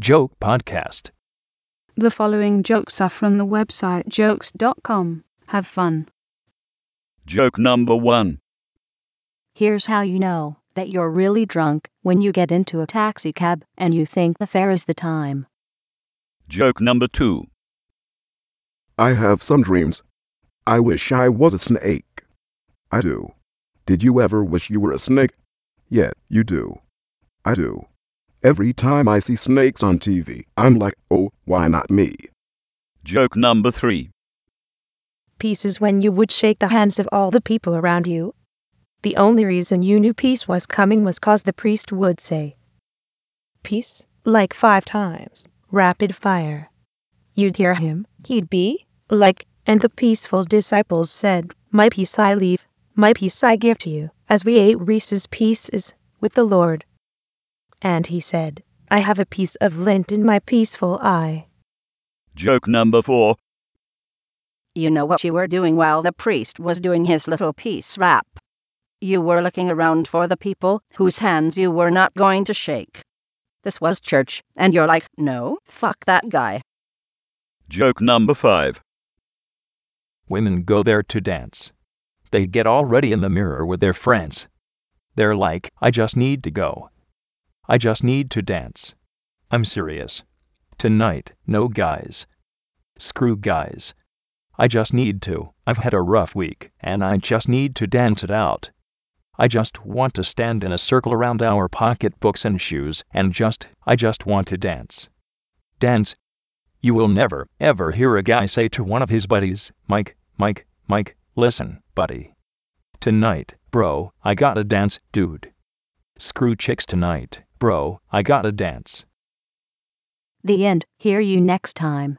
Joke Podcast. The following jokes are from the website jokes.com. Have fun. Joke number one. Here's how you know that you're really drunk when you get into a taxi cab and you think the fare is the time. Joke number two. I have some dreams. I wish I was a snake. I do. Did you ever wish you were a snake? Yeah, you do. I do. Every time I see snakes on TV, I'm like, oh, why not me? Joke number three. Peace is when you would shake the hands of all the people around you. The only reason you knew peace was coming was cause the priest would say, Peace, like five times, rapid fire. You'd hear him, he'd be, like, and the peaceful disciples said, My peace I leave, my peace I give to you, as we ate Reese's Pieces with the Lord. And he said, I have a piece of lint in my peaceful eye. Joke number four. You know what you were doing while the priest was doing his little peace rap. You were looking around for the people whose hands you were not going to shake. This was church, and you're like, no, fuck that guy. Joke number five. Women go there to dance. They get all ready in the mirror with their friends. They're like, I just need to go. I just need to dance. I'm serious. Tonight, no guys. Screw guys. I just need to. I've had a rough week, and I just need to dance it out. I just want to stand in a circle around our pocketbooks and shoes and just, I just want to dance. Dance. You will never, ever hear a guy say to one of his buddies, Mike, Mike, Mike, listen, buddy. Tonight, bro, I gotta dance, dude. Screw chicks tonight, bro, I gotta dance. The end. Hear you next time.